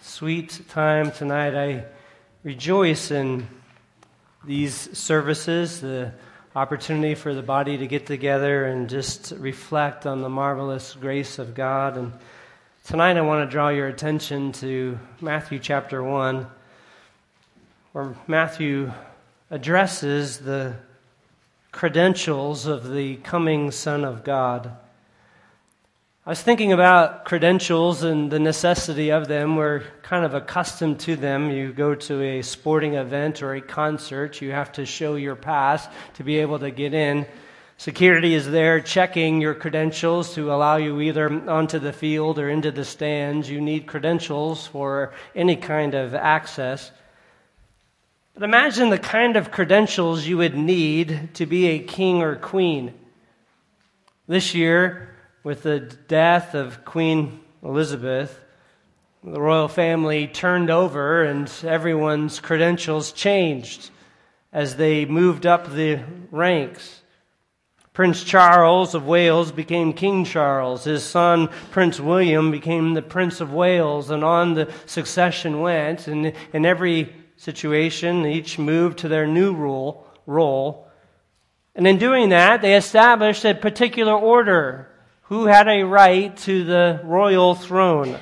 sweet time tonight. I rejoice in these services, the opportunity for the body to get together and just reflect on the marvelous grace of God. And tonight I want to draw your attention to Matthew chapter 1, where Matthew addresses the credentials of the coming Son of God. I was thinking about credentials and the necessity of them. We're kind of accustomed to them. You go to a sporting event or a concert, you have to show your pass to be able to get in. Security is there checking your credentials to allow you either onto the field or into the stands. You need credentials for any kind of access. But imagine the kind of credentials you would need to be a king or queen. This year, with the death of Queen Elizabeth, the royal family turned over and everyone's credentials changed as they moved up the ranks. Prince Charles of Wales became King Charles. His son, Prince William, became the Prince of Wales, and on the succession went. And in every situation, each moved to their new role, role. And in doing that, they established a particular order who had a right to the royal throne.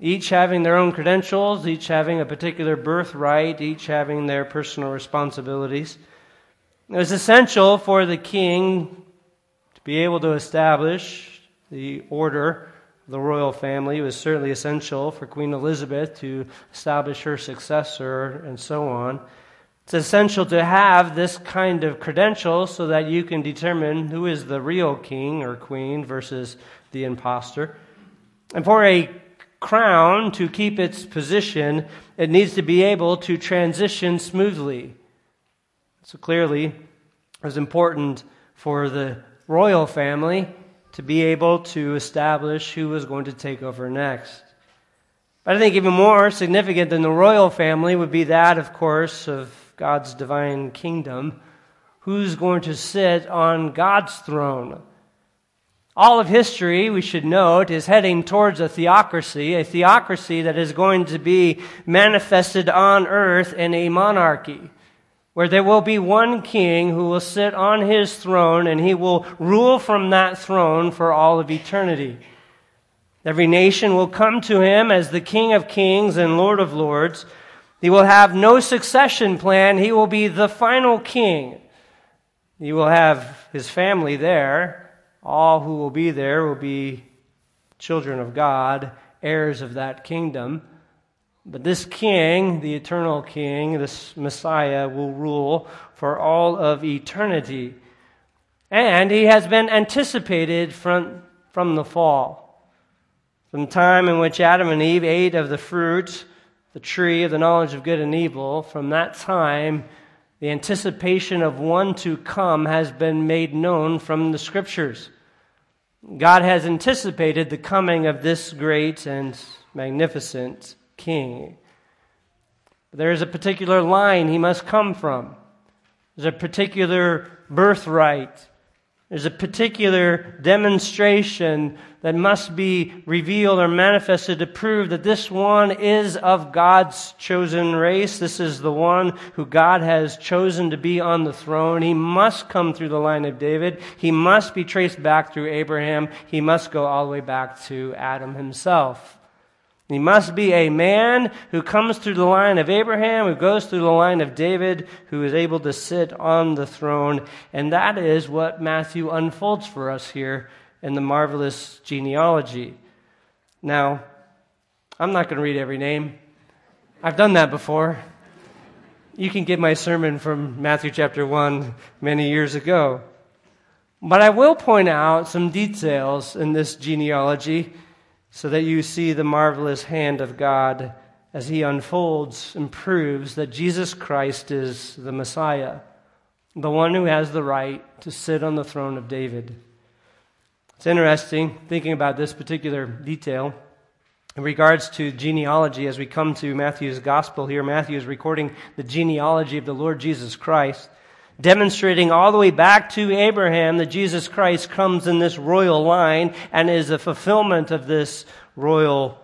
Each having their own credentials, each having a particular birthright, each having their personal responsibilities. It was essential for the king to be able to establish the order of the royal family. It was certainly essential for Queen Elizabeth to establish her successor and so on. It's essential to have this kind of credential so that you can determine who is the real king or queen versus the impostor. And for a crown to keep its position, it needs to be able to transition smoothly. So clearly, it was important for the royal family to be able to establish who was going to take over next. But I think even more significant than the royal family would be that, of course, of God's divine kingdom, who's going to sit on God's throne. All of history, we should note, is heading towards a theocracy, a theocracy that is going to be manifested on earth in a monarchy, where there will be one king who will sit on his throne and he will rule from that throne for all of eternity. Every nation will come to him as the King of kings and Lord of lords. He will have no succession plan. He will be the final king. He will have his family there. All who will be there will be children of God, heirs of that kingdom. But this king, the eternal king, this Messiah, will rule for all of eternity. And he has been anticipated from, from the fall. From the time in which Adam and Eve ate of the fruit the tree of the knowledge of good and evil, from that time, the anticipation of one to come has been made known from the scriptures. God has anticipated the coming of this great and magnificent king. There is a particular line he must come from. There's a particular birthright. There's a particular demonstration that must be revealed or manifested to prove that this one is of God's chosen race. This is the one who God has chosen to be on the throne. He must come through the line of David. He must be traced back through Abraham. He must go all the way back to Adam himself. He must be a man who comes through the line of Abraham, who goes through the line of David, who is able to sit on the throne. And that is what Matthew unfolds for us here in the marvelous genealogy. Now, I'm not going to read every name. I've done that before. You can get my sermon from Matthew chapter 1 many years ago. But I will point out some details in this genealogy so that you see the marvelous hand of God as he unfolds and proves that Jesus Christ is the Messiah, the one who has the right to sit on the throne of David. It's interesting thinking about this particular detail. In regards to genealogy, as we come to Matthew's gospel here, Matthew is recording the genealogy of the Lord Jesus Christ demonstrating all the way back to Abraham that Jesus Christ comes in this royal line and is a fulfillment of this royal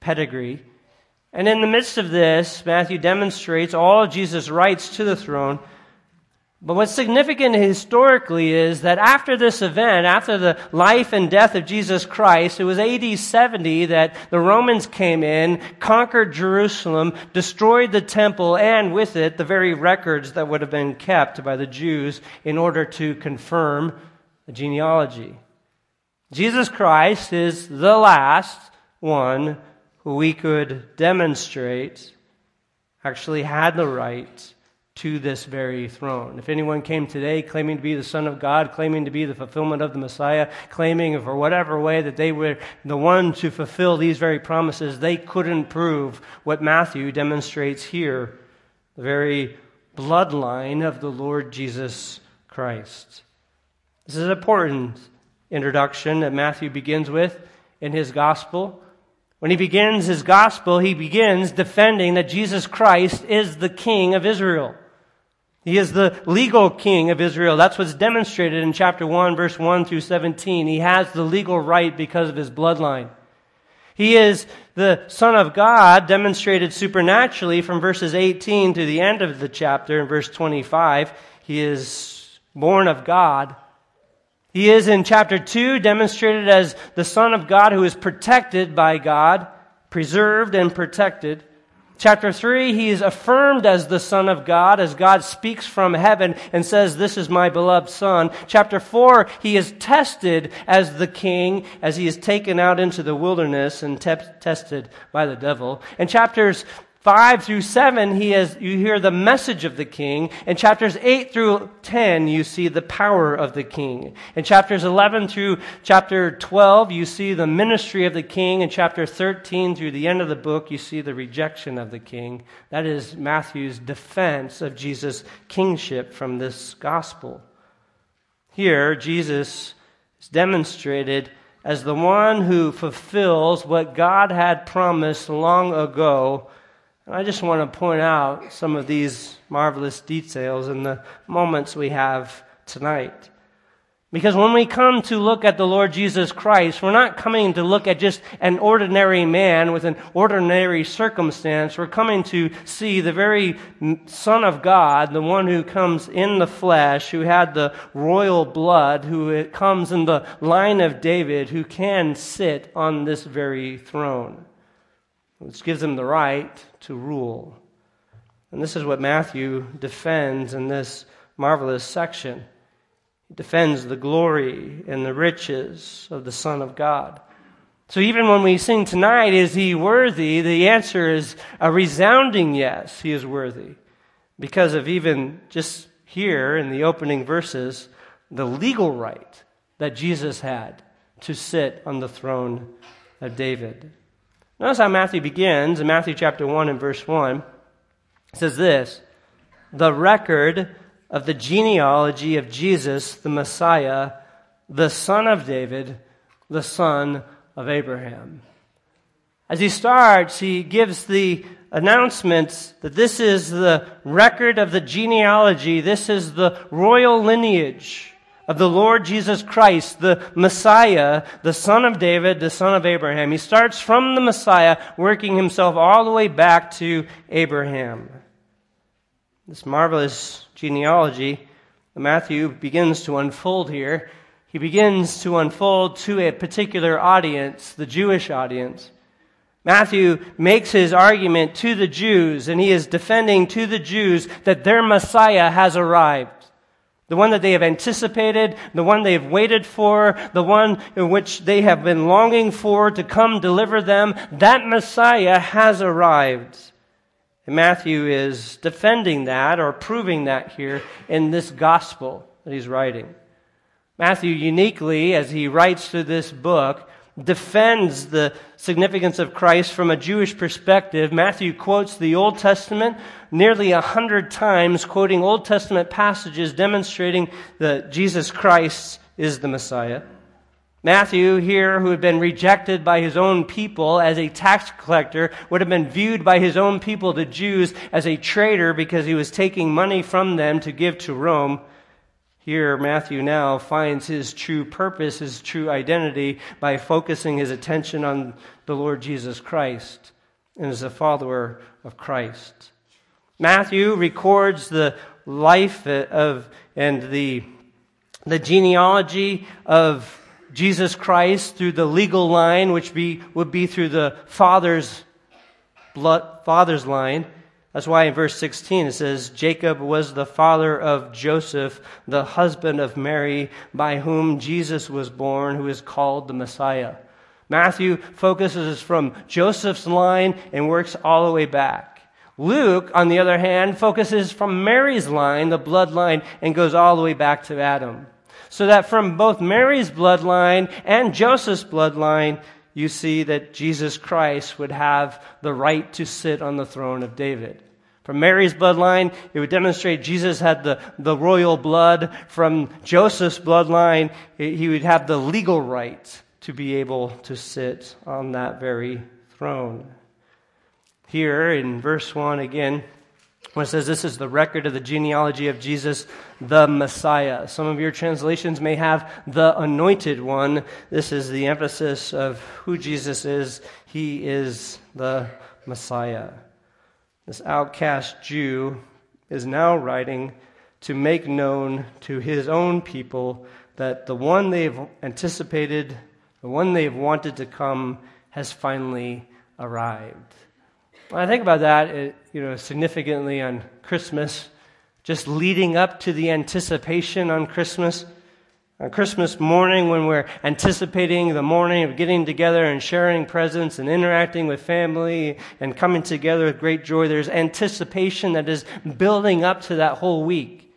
pedigree. And in the midst of this, Matthew demonstrates all Jesus' rights to the throne. But what's significant historically is that after this event, after the life and death of Jesus Christ, it was AD 70 that the Romans came in, conquered Jerusalem, destroyed the temple, and with it the very records that would have been kept by the Jews in order to confirm the genealogy. Jesus Christ is the last one who we could demonstrate actually had the right to this very throne. If anyone came today claiming to be the Son of God, claiming to be the fulfillment of the Messiah, claiming for whatever way that they were the one to fulfill these very promises, they couldn't prove what Matthew demonstrates here the very bloodline of the Lord Jesus Christ. This is an important introduction that Matthew begins with in his gospel. When he begins his gospel, he begins defending that Jesus Christ is the King of Israel. He is the legal king of Israel. That's what's demonstrated in chapter 1, verse 1 through 17. He has the legal right because of his bloodline. He is the Son of God, demonstrated supernaturally from verses 18 to the end of the chapter in verse 25. He is born of God. He is in chapter 2 demonstrated as the Son of God who is protected by God, preserved and protected. Chapter 3, he is affirmed as the Son of God as God speaks from heaven and says, This is my beloved Son. Chapter 4, he is tested as the King as he is taken out into the wilderness and te- tested by the devil. And chapters 5 through 7, he has, you hear the message of the king. In chapters 8 through 10, you see the power of the king. In chapters 11 through chapter 12, you see the ministry of the king. In chapter 13 through the end of the book, you see the rejection of the king. That is Matthew's defense of Jesus' kingship from this gospel. Here, Jesus is demonstrated as the one who fulfills what God had promised long ago I just want to point out some of these marvelous details in the moments we have tonight. Because when we come to look at the Lord Jesus Christ, we're not coming to look at just an ordinary man with an ordinary circumstance. We're coming to see the very Son of God, the one who comes in the flesh, who had the royal blood, who comes in the line of David, who can sit on this very throne which gives him the right to rule. And this is what Matthew defends in this marvelous section. He defends the glory and the riches of the Son of God. So even when we sing tonight, is he worthy? The answer is a resounding yes, he is worthy. Because of even just here in the opening verses, the legal right that Jesus had to sit on the throne of David. Notice how Matthew begins in Matthew chapter 1 and verse 1. It says this The record of the genealogy of Jesus, the Messiah, the son of David, the son of Abraham. As he starts, he gives the announcements that this is the record of the genealogy, this is the royal lineage of the Lord Jesus Christ, the Messiah, the son of David, the son of Abraham. He starts from the Messiah, working himself all the way back to Abraham. This marvelous genealogy, Matthew begins to unfold here. He begins to unfold to a particular audience, the Jewish audience. Matthew makes his argument to the Jews, and he is defending to the Jews that their Messiah has arrived the one that they have anticipated, the one they have waited for, the one in which they have been longing for to come deliver them, that Messiah has arrived. And Matthew is defending that or proving that here in this gospel that he's writing. Matthew uniquely, as he writes through this book, defends the significance of Christ from a Jewish perspective. Matthew quotes the Old Testament nearly a hundred times, quoting Old Testament passages demonstrating that Jesus Christ is the Messiah. Matthew, here, who had been rejected by his own people as a tax collector, would have been viewed by his own people, the Jews, as a traitor because he was taking money from them to give to Rome. Here, Matthew now finds his true purpose, his true identity, by focusing his attention on the Lord Jesus Christ and as a follower of Christ. Matthew records the life of and the, the genealogy of Jesus Christ through the legal line, which be, would be through the father's blood, father's line. That's why in verse 16 it says, Jacob was the father of Joseph, the husband of Mary, by whom Jesus was born, who is called the Messiah. Matthew focuses from Joseph's line and works all the way back. Luke, on the other hand, focuses from Mary's line, the bloodline, and goes all the way back to Adam. So that from both Mary's bloodline and Joseph's bloodline, you see that Jesus Christ would have the right to sit on the throne of David. From Mary's bloodline, it would demonstrate Jesus had the, the royal blood. From Joseph's bloodline, he would have the legal right to be able to sit on that very throne. Here in verse 1 again, when it says this is the record of the genealogy of Jesus, the Messiah. Some of your translations may have the anointed one. This is the emphasis of who Jesus is. He is the Messiah. This outcast Jew is now writing to make known to his own people that the one they've anticipated, the one they've wanted to come, has finally arrived. When I think about that, it, you know, significantly on Christmas, just leading up to the anticipation on Christmas, on Christmas morning when we're anticipating the morning of getting together and sharing presents and interacting with family and coming together with great joy, there's anticipation that is building up to that whole week.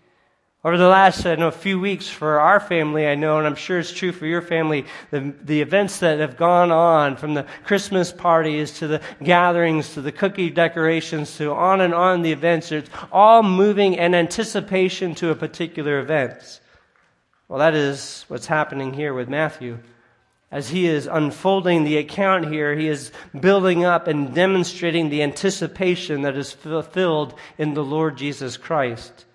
Over the last I know, few weeks for our family, I know, and I'm sure it's true for your family, the, the events that have gone on from the Christmas parties to the gatherings to the cookie decorations to on and on the events, it's all moving in anticipation to a particular event. Well, that is what's happening here with Matthew. As he is unfolding the account here, he is building up and demonstrating the anticipation that is fulfilled in the Lord Jesus Christ.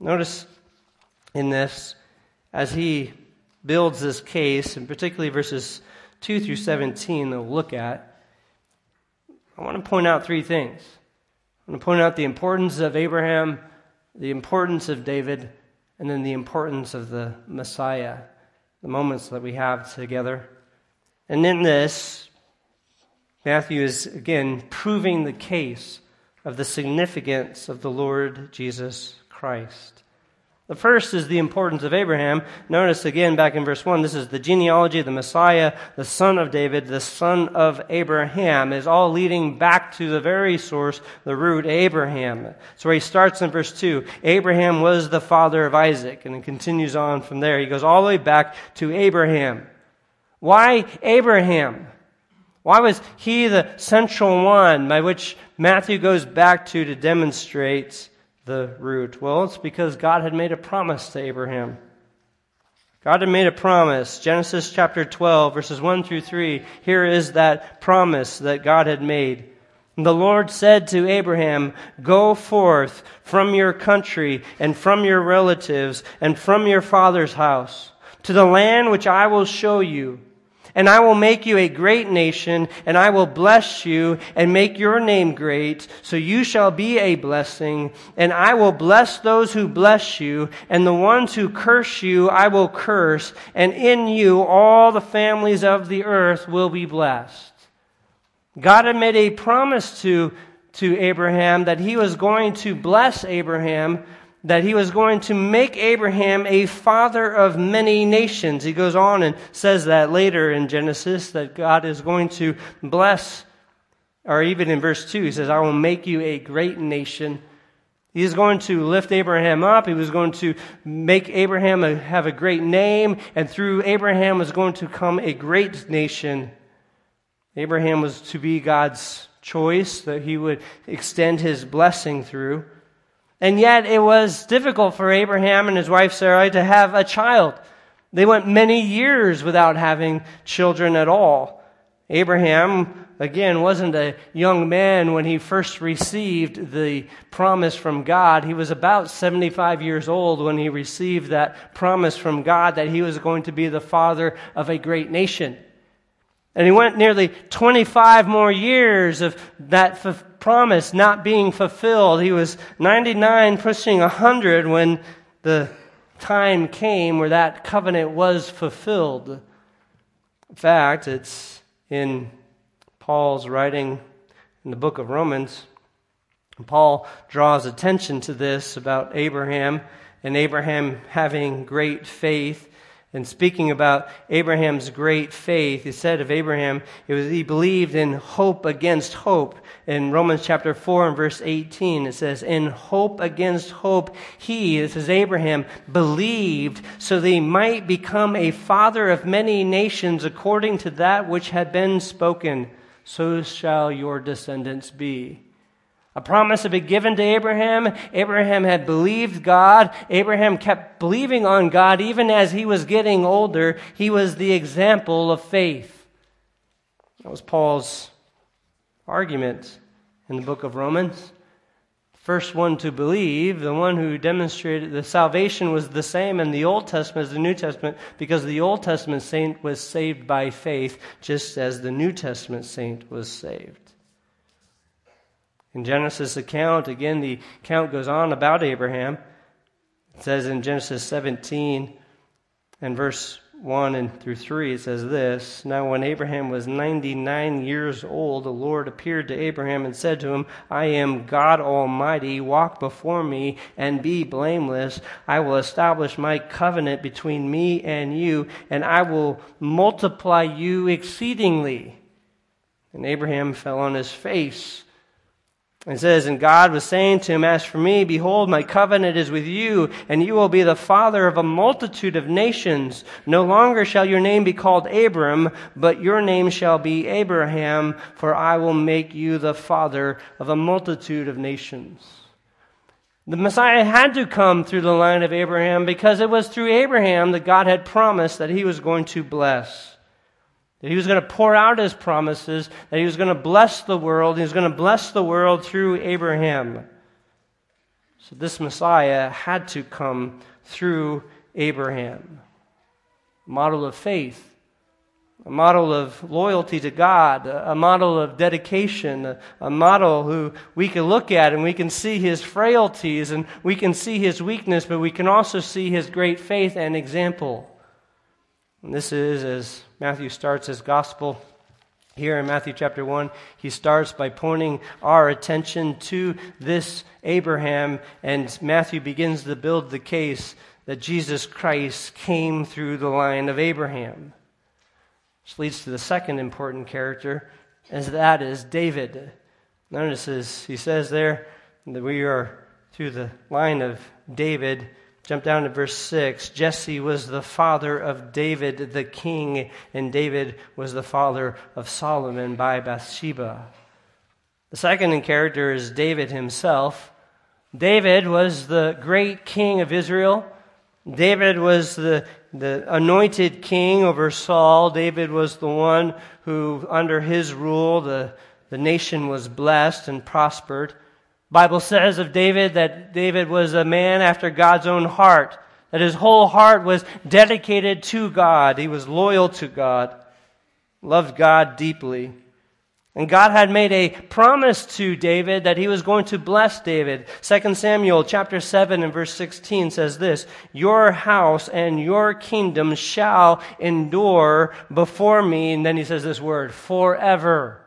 Notice in this, as he builds this case, and particularly verses 2 through 17 that we'll look at, I want to point out three things. I want to point out the importance of Abraham, the importance of David, and then the importance of the Messiah, the moments that we have together. And in this, Matthew is again proving the case of the significance of the Lord Jesus Christ. The first is the importance of Abraham. Notice again back in verse 1, this is the genealogy of the Messiah, the son of David, the son of Abraham, is all leading back to the very source, the root, Abraham. So he starts in verse 2. Abraham was the father of Isaac, and it continues on from there. He goes all the way back to Abraham. Why Abraham? Why was he the central one by which Matthew goes back to to demonstrate the root? Well, it's because God had made a promise to Abraham. God had made a promise. Genesis chapter 12, verses 1 through 3. Here is that promise that God had made. The Lord said to Abraham, Go forth from your country and from your relatives and from your father's house to the land which I will show you. And I will make you a great nation, and I will bless you and make your name great, so you shall be a blessing. And I will bless those who bless you, and the ones who curse you I will curse, and in you all the families of the earth will be blessed. God had made a promise to, to Abraham that he was going to bless Abraham that he was going to make Abraham a father of many nations. He goes on and says that later in Genesis that God is going to bless, or even in verse 2, he says, I will make you a great nation. He is going to lift Abraham up. He was going to make Abraham a, have a great name, and through Abraham was going to come a great nation. Abraham was to be God's choice that he would extend his blessing through. And yet it was difficult for Abraham and his wife Sarai to have a child. They went many years without having children at all. Abraham, again, wasn't a young man when he first received the promise from God. He was about 75 years old when he received that promise from God that he was going to be the father of a great nation. And he went nearly 25 more years of that f- promise not being fulfilled. He was 99, pushing 100 when the time came where that covenant was fulfilled. In fact, it's in Paul's writing in the book of Romans. Paul draws attention to this about Abraham and Abraham having great faith. And speaking about Abraham's great faith, he said of Abraham, it was he believed in hope against hope. In Romans chapter 4 and verse 18, it says, In hope against hope, he, this is Abraham, believed so that he might become a father of many nations according to that which had been spoken. So shall your descendants be. A promise had been given to Abraham. Abraham had believed God. Abraham kept believing on God even as he was getting older. He was the example of faith. That was Paul's argument in the book of Romans. First one to believe, the one who demonstrated the salvation was the same in the Old Testament as the New Testament because the Old Testament saint was saved by faith just as the New Testament saint was saved. In Genesis account, again, the account goes on about Abraham. It says in Genesis 17 and verse 1 and through 3, it says this Now, when Abraham was 99 years old, the Lord appeared to Abraham and said to him, I am God Almighty. Walk before me and be blameless. I will establish my covenant between me and you, and I will multiply you exceedingly. And Abraham fell on his face it says, And God was saying to him, As for me, behold, my covenant is with you, and you will be the father of a multitude of nations. No longer shall your name be called Abram, but your name shall be Abraham, for I will make you the father of a multitude of nations. The Messiah had to come through the line of Abraham because it was through Abraham that God had promised that he was going to bless. That he was going to pour out his promises, that he was going to bless the world, he was going to bless the world through Abraham. So this Messiah had to come through Abraham. A model of faith, a model of loyalty to God, a model of dedication, a, model who we can look at and we can see his frailties and we can see his weakness, but we can also see his great faith and example. And this is, as Matthew starts his gospel here in Matthew chapter 1, he starts by pointing our attention to this Abraham, and Matthew begins to build the case that Jesus Christ came through the line of Abraham. Which leads to the second important character, as that is David. Notice he says there that we are through the line of David. Jump down to verse 6. Jesse was the father of David the king, and David was the father of Solomon by Bathsheba. The second in character is David himself. David was the great king of Israel. David was the, the anointed king over Saul. David was the one who, under his rule, the, the nation was blessed and prospered. Bible says of David that David was a man after God's own heart, that his whole heart was dedicated to God. He was loyal to God, loved God deeply. And God had made a promise to David that he was going to bless David. 2 Samuel chapter 7 and verse 16 says this, Your house and your kingdom shall endure before me. And then he says this word, forever.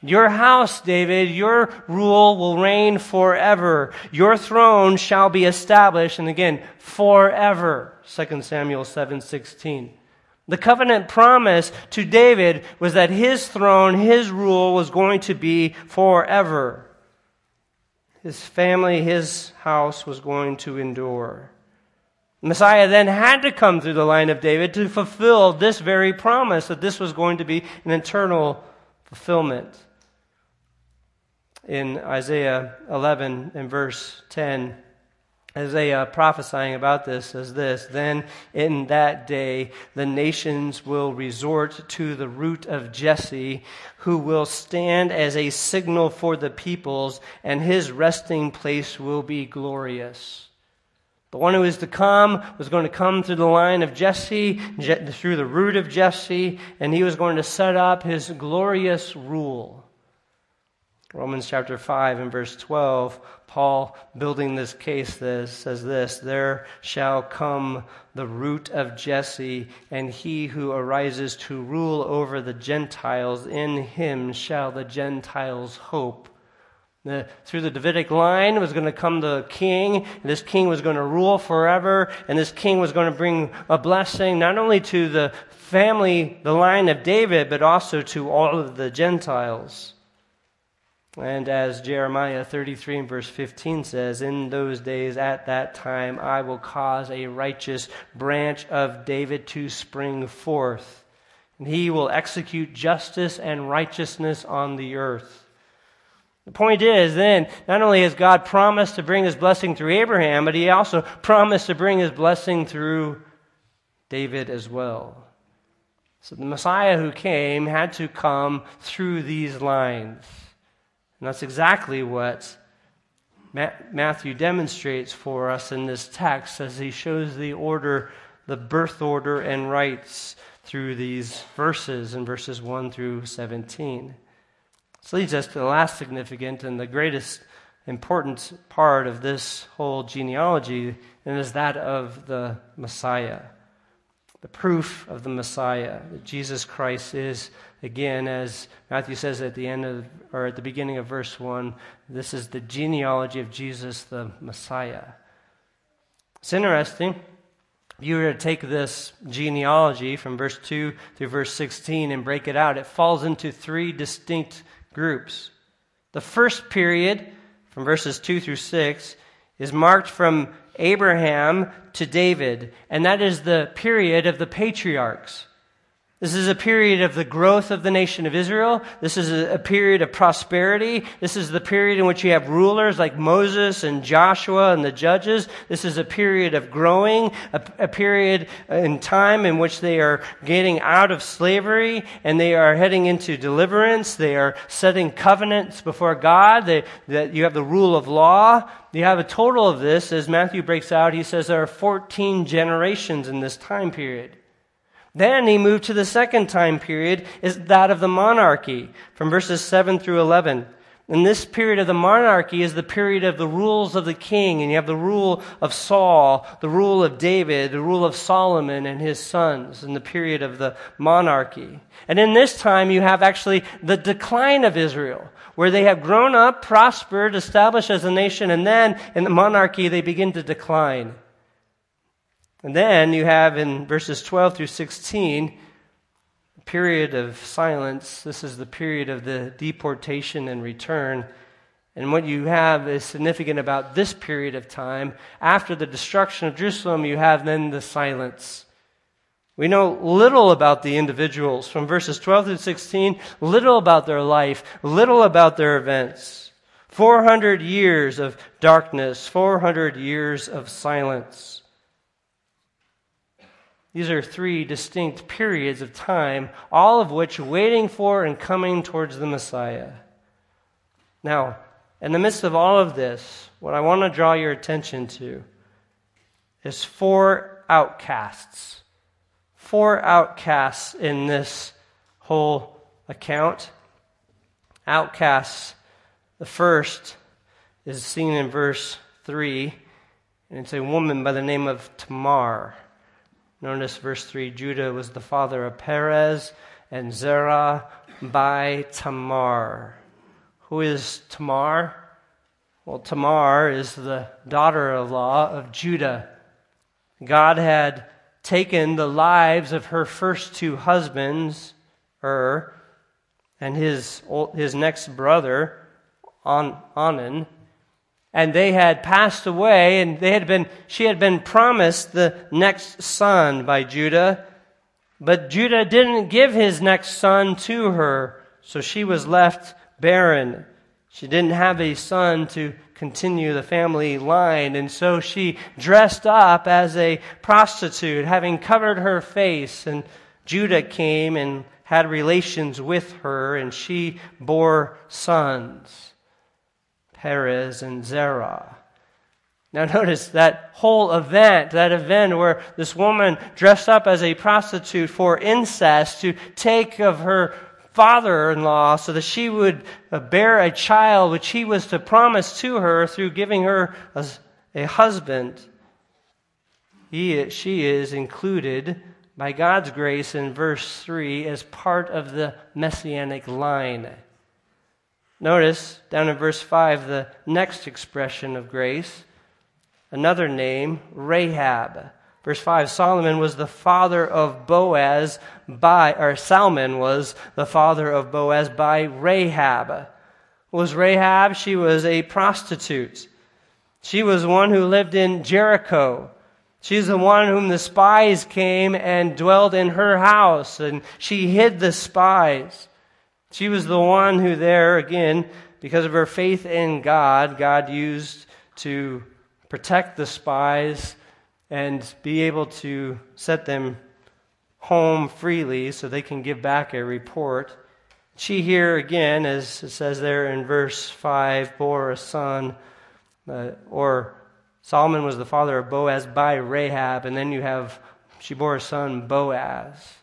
Your house, David, your rule will reign forever. Your throne shall be established, and again, forever. 2 Samuel 7:16. The covenant promise to David was that his throne, his rule was going to be forever. His family, his house was going to endure. Messiah then had to come through the line of David to fulfill this very promise that this was going to be an eternal fulfillment in Isaiah 11 and verse 10. Isaiah prophesying about this says this Then in that day the nations will resort to the root of Jesse, who will stand as a signal for the peoples, and his resting place will be glorious. The one who is to come was going to come through the line of Jesse, through the root of Jesse, and he was going to set up his glorious rule. Romans chapter 5 and verse 12, Paul, building this case, this, says this There shall come the root of Jesse, and he who arises to rule over the Gentiles. In him shall the Gentiles hope. The, through the Davidic line was going to come the king, and this king was going to rule forever, and this king was going to bring a blessing not only to the family, the line of David, but also to all of the Gentiles. And as Jeremiah 33 and verse 15 says, In those days, at that time, I will cause a righteous branch of David to spring forth, and he will execute justice and righteousness on the earth. The point is, then, not only has God promised to bring his blessing through Abraham, but he also promised to bring his blessing through David as well. So the Messiah who came had to come through these lines. And that's exactly what Matthew demonstrates for us in this text as he shows the order, the birth order and rites through these verses in verses 1 through 17. This leads us to the last significant and the greatest important part of this whole genealogy, and is that of the Messiah. The proof of the Messiah, that Jesus Christ is, again, as Matthew says at the end of, or at the beginning of verse 1, this is the genealogy of Jesus, the Messiah. It's interesting. If you were to take this genealogy from verse 2 through verse 16 and break it out, it falls into three distinct groups. The first period, from verses 2 through 6, is marked from Abraham to David, and that is the period of the patriarchs. This is a period of the growth of the nation of Israel. This is a, period of prosperity. This is the period in which you have rulers like Moses and Joshua and the judges. This is a period of growing, a, a period in time in which they are getting out of slavery and they are heading into deliverance. They are setting covenants before God. They, that you have the rule of law. You have a total of this, as Matthew breaks out, he says there are 14 generations in this time period. Then he moved to the second time period, is that of the monarchy, from verses 7 through 11. And this period of the monarchy is the period of the rules of the king, and you have the rule of Saul, the rule of David, the rule of Solomon and his sons, in the period of the monarchy. And in this time, you have actually the decline of Israel, where they have grown up, prospered, established as a nation, and then in the monarchy, they begin to decline. And then you have in verses 12 through 16 a period of silence. This is the period of the deportation and return. And what you have is significant about this period of time. After the destruction of Jerusalem, you have then the silence. We know little about the individuals from verses 12 through 16, little about their life, little about their events. 400 years of darkness, 400 years of silence. These are three distinct periods of time, all of which waiting for and coming towards the Messiah. Now, in the midst of all of this, what I want to draw your attention to is four outcasts. Four outcasts in this whole account. Outcasts, the first is seen in verse 3, and it's a woman by the name of Tamar. Notice verse 3 Judah was the father of Perez and Zerah by Tamar. Who is Tamar? Well, Tamar is the daughter in law of Judah. God had taken the lives of her first two husbands, Ur, and his, his next brother, On, Onan, and they had passed away and they had been she had been promised the next son by Judah but Judah didn't give his next son to her so she was left barren. She didn't have a son to continue the family line and so she dressed up as a prostitute having covered her face. And Judah came and had relations with her and she bore sons Perez and Zerah. Now, notice that whole event, that event where this woman dressed up as a prostitute for incest to take of her father in law so that she would uh, bear a child which he was to promise to her through giving her a, a husband. He, she is included by God's grace in verse 3 as part of the messianic line. Notice down in verse 5 the next expression of grace another name, Rahab. Verse 5 Solomon was the father of Boaz by, or Salmon was the father of Boaz by Rahab. Was Rahab? She was a prostitute. She was one who lived in Jericho. She's the one whom the spies came and dwelled in her house, and she hid the spies. She was the one who, there again, because of her faith in God, God used to protect the spies, and be able to set them home freely so they can give back a report. She here again, as it says there in verse 5, bore a son, uh, or Solomon was the father of Boaz by Rahab, and then you have, she bore a son, Boaz.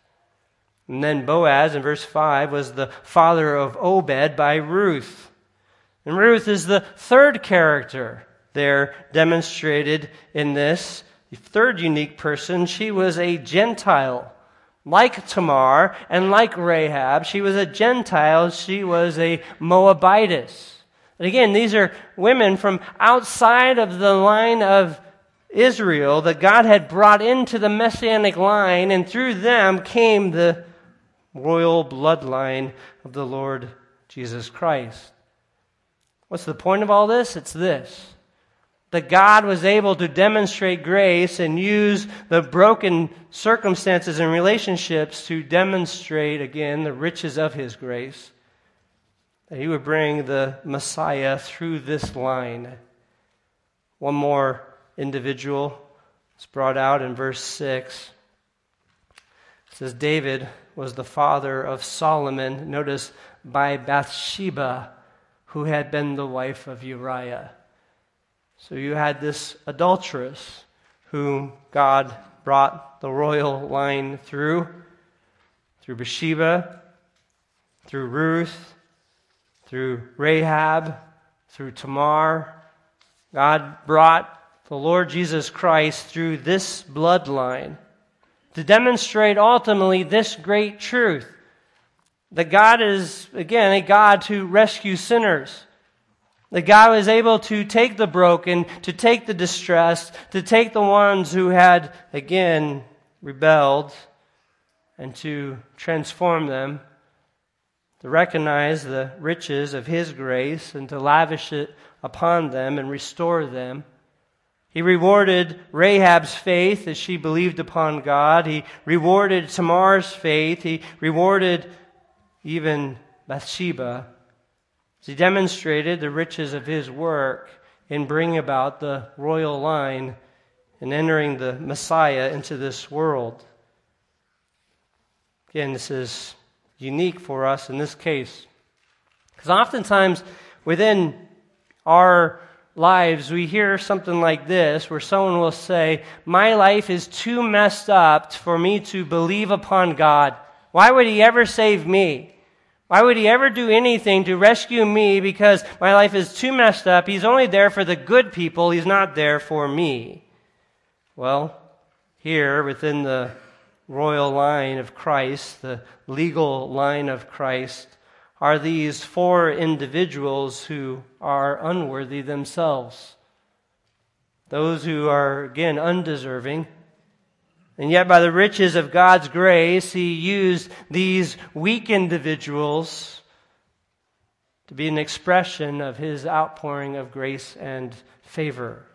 And then Boaz in verse 5 was the father of Obed by Ruth. And Ruth is the third character there demonstrated in this. The third unique person, she was a Gentile. Like Tamar and like Rahab, she was a Gentile, she was a Moabitess. And again, these are women from outside of the line of Israel that God had brought into the messianic line, and through them came the royal bloodline of the Lord Jesus Christ. What's the point of all this? It's this that God was able to demonstrate grace and use the broken circumstances and relationships to demonstrate again the riches of His grace. That He would bring the Messiah through this line. One more individual is brought out in verse 6. It says, David was the father of Solomon, notice, by Bathsheba, who had been the wife of Uriah. So you had this adulteress whom God brought the royal line through, through Bathsheba, through Ruth, through Rahab, through Tamar. God brought the Lord Jesus Christ through this bloodline to demonstrate ultimately this great truth that God is, again, a God to rescue sinners. That God was able to take the broken, to take the distressed, to take the ones who had, again, rebelled, and to transform them, to recognize the riches of His grace, and to lavish it upon them and restore them. He rewarded Rahab's faith as she believed upon God. He rewarded Tamar's faith. He rewarded even Bathsheba as he demonstrated the riches of his work in bringing about the royal line and entering the Messiah into this world. Again, this is unique for us in this case. Because oftentimes within our lives, we hear something like this where someone will say, My life is too messed up for me to believe upon God. Why would He ever save me? Why would he ever do anything to rescue me because my life is too messed up? He's only there for the good people, he's not there for me. Well, here within the royal line of Christ, the legal line of Christ, are these four individuals who are unworthy themselves. Those who are, again, undeserving and yet, by the riches of God's grace, He used these weak individuals to be an expression of His outpouring of grace and favor.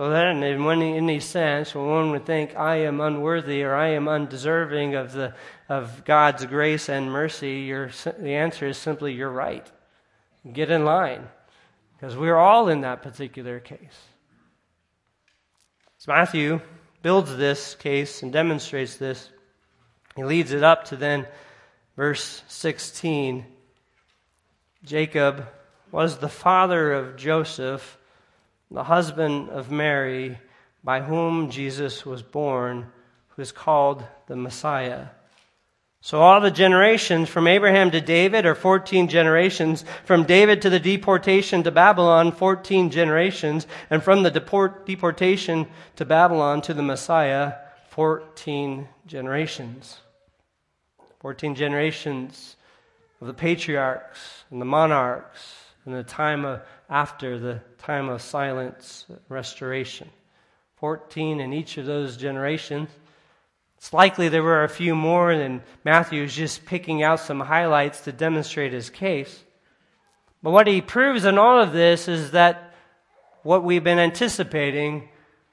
So then, in any sense, when one would think, I am unworthy or I am undeserving of, the, of God's grace and mercy, the answer is simply, you're right. Get in line. Because we're all in that particular case. So Matthew builds this case and demonstrates this. He leads it up to then verse 16. Jacob was the father of Joseph, the husband of Mary, by whom Jesus was born, who is called the Messiah. So all the generations from Abraham to David are 14 generations. From David to the deportation to Babylon, 14 generations. And from the deport- deportation to Babylon to the Messiah, 14 generations. 14 generations of the patriarchs and the monarchs in the time of, after the time of silence restoration. 14 in each of those generations. It's likely there were a few more, and Matthew is just picking out some highlights to demonstrate his case. But what he proves in all of this is that what we've been anticipating,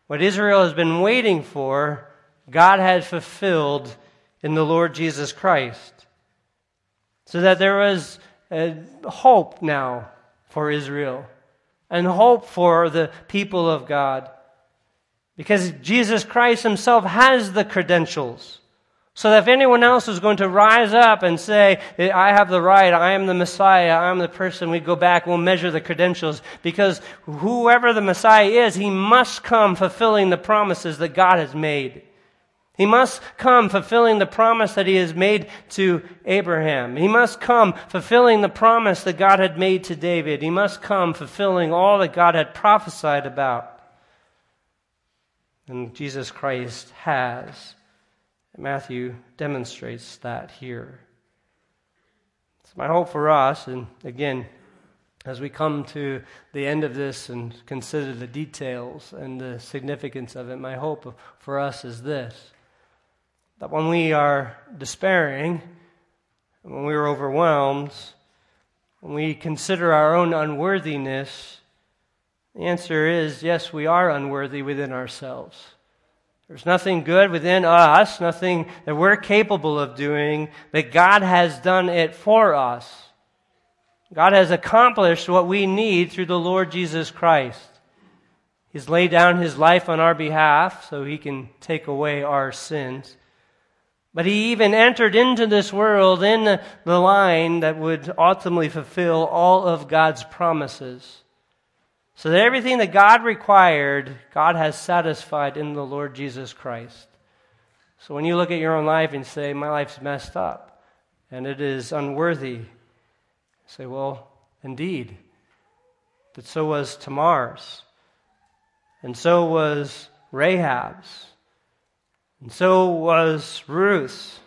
what Israel has been waiting for, God had fulfilled in the Lord Jesus Christ. So that there was hope now for Israel and hope for the people of God. Because Jesus Christ himself has the credentials. So that if anyone else is going to rise up and say, I have the right, I am the Messiah, I am the person, we go back, we'll measure the credentials. Because whoever the Messiah is, he must come fulfilling the promises that God has made. He must come fulfilling the promise that he has made to Abraham. He must come fulfilling the promise that God had made to David. He must come fulfilling all that God had prophesied about. And Jesus Christ has. Matthew demonstrates that here. It's my hope for us, and again, as we come to the end of this and consider the details and the significance of it, my hope for us is this that when we are despairing, when we are overwhelmed, when we consider our own unworthiness, the answer is yes, we are unworthy within ourselves. There's nothing good within us, nothing that we're capable of doing, but God has done it for us. God has accomplished what we need through the Lord Jesus Christ. He's laid down his life on our behalf so he can take away our sins. But he even entered into this world in the line that would ultimately fulfill all of God's promises. So that everything that God required, God has satisfied in the Lord Jesus Christ. So when you look at your own life and say, My life's messed up and it is unworthy, say, Well, indeed. But so was Tamar's, and so was Rahab's, and so was Ruth,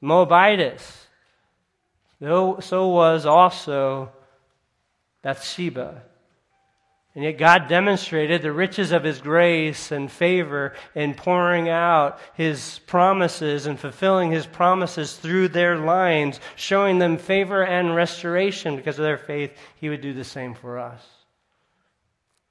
Moabitess. So was also Bathsheba. And yet God demonstrated the riches of His grace and favor in pouring out His promises and fulfilling His promises through their lines, showing them favor and restoration because of their faith. He would do the same for us.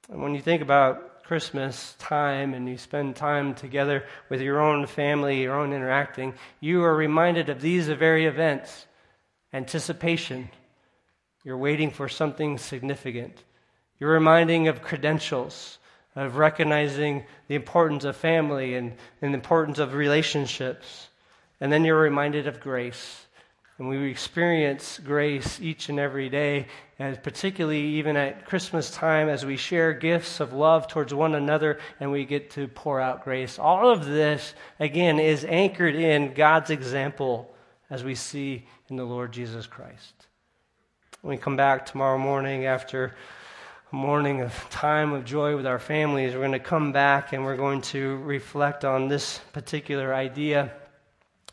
And when you think about Christmas time and you spend time together with your own family, your own interacting, you are reminded of these very events. Anticipation. You're waiting for something significant. You're reminding of credentials, of recognizing the importance of family and, and the importance of relationships. And then you're reminded of grace and we experience grace each and every day, and particularly even at Christmas time as we share gifts of love towards one another and we get to pour out grace. All of this, again, is anchored in God's example as we see in the Lord Jesus Christ. When we come back tomorrow morning after a morning of time of joy with our families, we're going to come back and we're going to reflect on this particular idea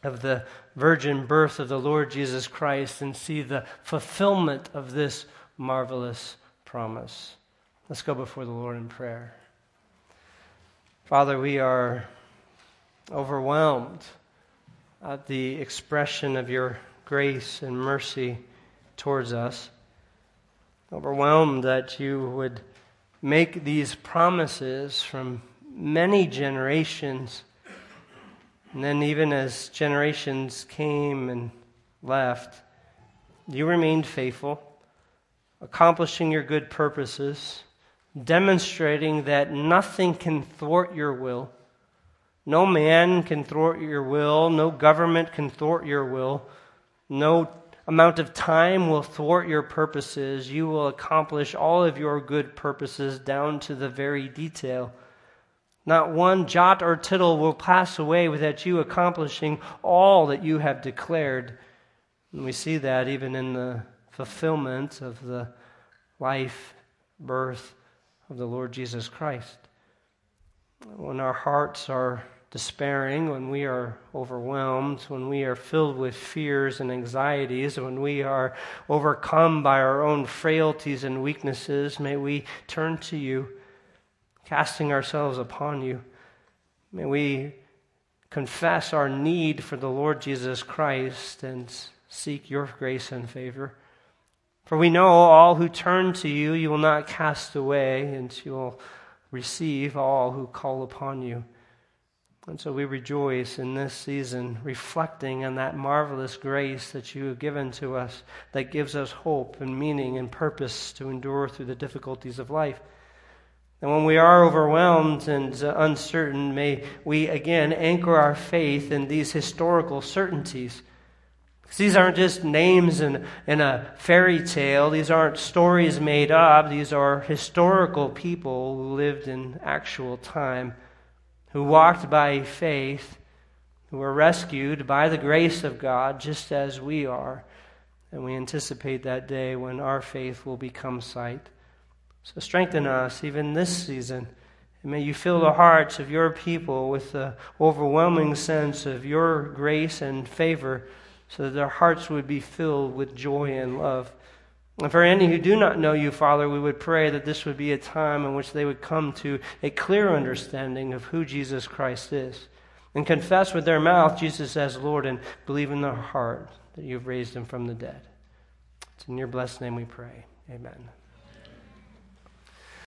of the virgin birth of the Lord Jesus Christ and see the fulfillment of this marvelous promise. Let's go before the Lord in prayer. Father, we are overwhelmed at the expression of your grace and mercy towards us. Overwhelmed that you would make these promises from many generations and then, even as generations came and left, you remained faithful, accomplishing your good purposes, demonstrating that nothing can thwart your will. No man can thwart your will. No government can thwart your will. No amount of time will thwart your purposes. You will accomplish all of your good purposes down to the very detail. Not one jot or tittle will pass away without you accomplishing all that you have declared. And we see that even in the fulfillment of the life, birth of the Lord Jesus Christ. When our hearts are despairing, when we are overwhelmed, when we are filled with fears and anxieties, when we are overcome by our own frailties and weaknesses, may we turn to you, casting ourselves upon you. May we confess our need for the Lord Jesus Christ and seek your grace and favor. For we know all who turn to you, you will not cast away, and you will receive all who call upon you. And so we rejoice in this season, reflecting on that marvelous grace that you have given to us that gives us hope and meaning and purpose to endure through the difficulties of life. And when we are overwhelmed and uncertain, may we again anchor our faith in these historical certainties. These aren't just names in, in a fairy tale, these aren't stories made up, these are historical people who lived in actual time who walked by faith, who were rescued by the grace of God, just as we are. And we anticipate that day when our faith will become sight. So strengthen us even this season. And may you fill the hearts of your people with the overwhelming sense of your grace and favor so that their hearts would be filled with joy and love. And for any who do not know you, Father, we would pray that this would be a time in which they would come to a clear understanding of who Jesus Christ is and confess with their mouth Jesus as Lord and believe in their heart that you've raised him from the dead. It's in your blessed name we pray. Amen.